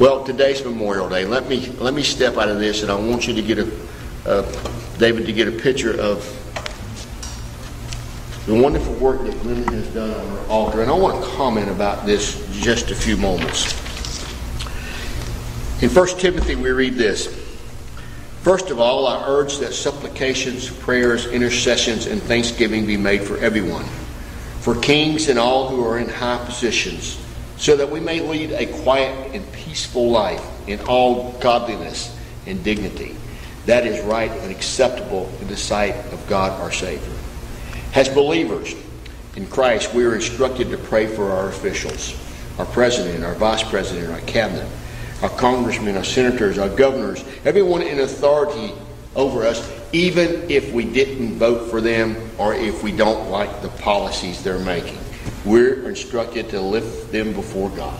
Well, today's Memorial Day. Let me let me step out of this, and I want you to get a uh, David to get a picture of the wonderful work that Linda has done on her altar. And I want to comment about this just a few moments. In 1 Timothy, we read this. First of all, I urge that supplications, prayers, intercessions, and thanksgiving be made for everyone, for kings and all who are in high positions, so that we may lead a quiet and peaceful life in all godliness and dignity. That is right and acceptable in the sight of God our Savior. As believers in Christ, we are instructed to pray for our officials, our president, our vice president, our cabinet, our congressmen, our senators, our governors, everyone in authority over us, even if we didn't vote for them or if we don't like the policies they're making. We're instructed to lift them before God.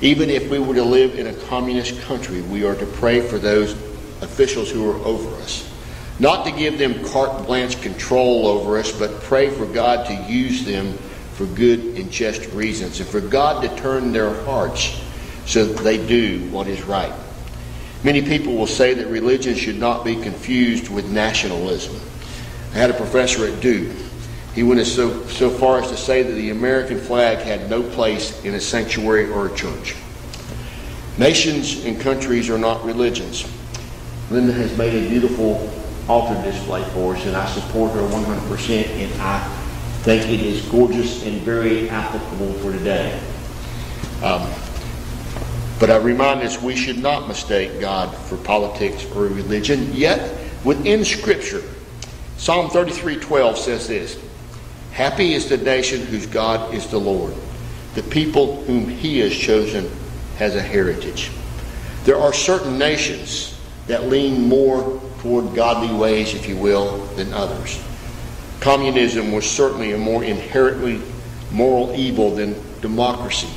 Even if we were to live in a communist country, we are to pray for those officials who are over us. Not to give them carte blanche control over us, but pray for God to use them for good and just reasons, and for God to turn their hearts so that they do what is right. Many people will say that religion should not be confused with nationalism. I had a professor at Duke. He went so, so far as to say that the American flag had no place in a sanctuary or a church. Nations and countries are not religions. Linda has made a beautiful altar display for us, and I support her 100%, and I think it is gorgeous and very applicable for today. Um, but I remind us we should not mistake God for politics or religion. Yet, within Scripture, Psalm 33:12 says this: "Happy is the nation whose God is the Lord, the people whom He has chosen as a heritage." There are certain nations that lean more toward godly ways, if you will, than others. Communism was certainly a more inherently moral evil than democracy.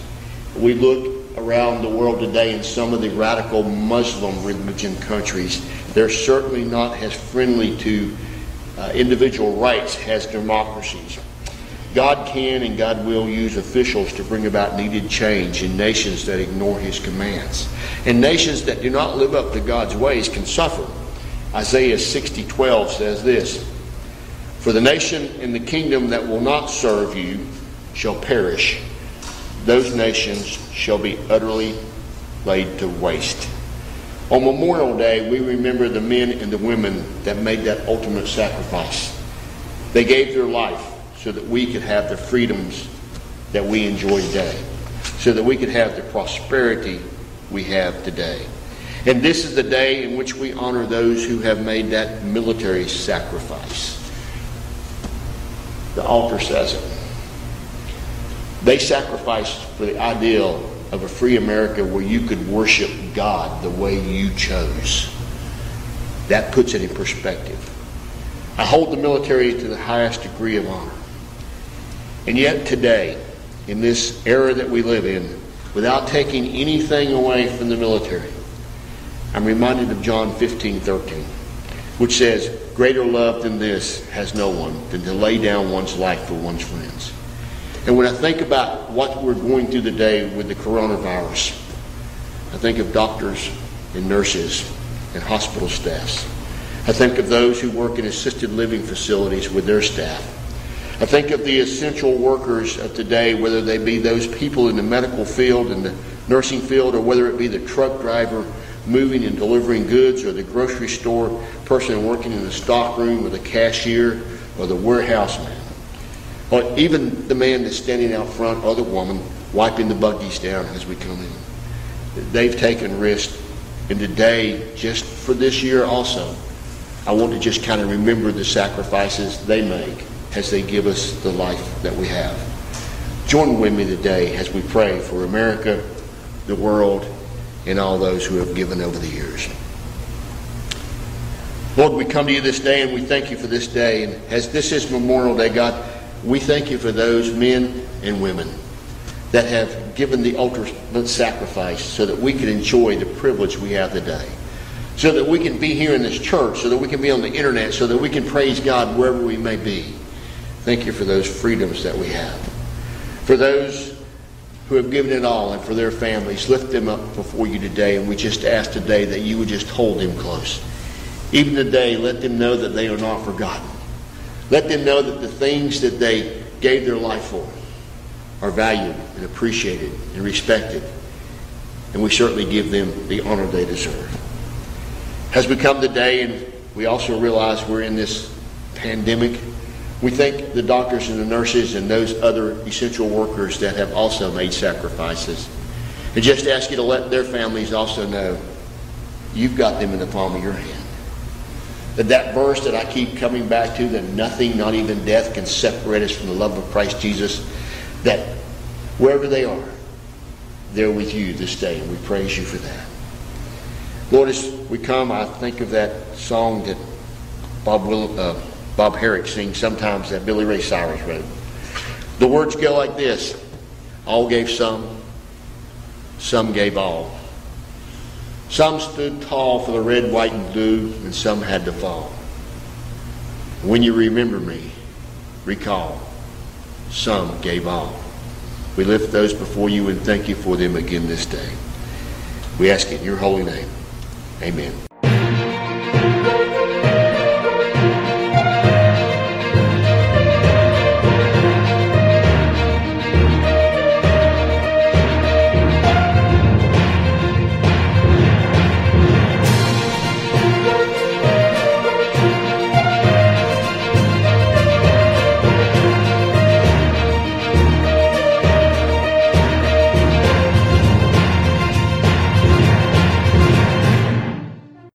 We look around the world today in some of the radical Muslim religion countries, they're certainly not as friendly to uh, individual rights as democracies. God can and God will use officials to bring about needed change in nations that ignore his commands. And nations that do not live up to God's ways can suffer. Isaiah 60:12 says this, "For the nation and the kingdom that will not serve you shall perish. Those nations shall be utterly laid to waste." On Memorial Day, we remember the men and the women that made that ultimate sacrifice. They gave their life so that we could have the freedoms that we enjoy today, so that we could have the prosperity we have today. And this is the day in which we honor those who have made that military sacrifice. The altar says it. They sacrificed for the ideal of a free America where you could worship God the way you chose. That puts it in perspective. I hold the military to the highest degree of honor. And yet, today, in this era that we live in, without taking anything away from the military, I'm reminded of John 15 13, which says, Greater love than this has no one than to lay down one's life for one's friends. And when I think about what we're going through today with the coronavirus, I think of doctors and nurses and hospital staffs. I think of those who work in assisted living facilities with their staff. I think of the essential workers of today, whether they be those people in the medical field and the nursing field, or whether it be the truck driver moving and delivering goods, or the grocery store person working in the stockroom, or the cashier, or the warehouse man. Or even the man that's standing out front, or the woman wiping the buggies down as we come in. They've taken risks. And today, just for this year also, I want to just kind of remember the sacrifices they make as they give us the life that we have. Join with me today as we pray for America, the world, and all those who have given over the years. Lord, we come to you this day and we thank you for this day. And as this is Memorial Day, God, we thank you for those men and women that have given the ultimate sacrifice so that we can enjoy the privilege we have today. So that we can be here in this church, so that we can be on the internet, so that we can praise God wherever we may be. Thank you for those freedoms that we have. For those who have given it all and for their families. Lift them up before you today, and we just ask today that you would just hold them close. Even today, let them know that they are not forgotten. Let them know that the things that they gave their life for are valued and appreciated and respected. And we certainly give them the honor they deserve. As we come today and we also realize we're in this pandemic, we thank the doctors and the nurses and those other essential workers that have also made sacrifices. And just ask you to let their families also know you've got them in the palm of your hand. That that verse that I keep coming back to, that nothing, not even death, can separate us from the love of Christ Jesus, that wherever they are, they're with you this day, and we praise you for that. Lord, as we come, I think of that song that Bob, Will, uh, Bob Herrick sings sometimes that Billy Ray Cyrus wrote. The words go like this All gave some, some gave all. Some stood tall for the red, white, and blue, and some had to fall. When you remember me, recall, some gave all. We lift those before you and thank you for them again this day. We ask it in your holy name. Amen.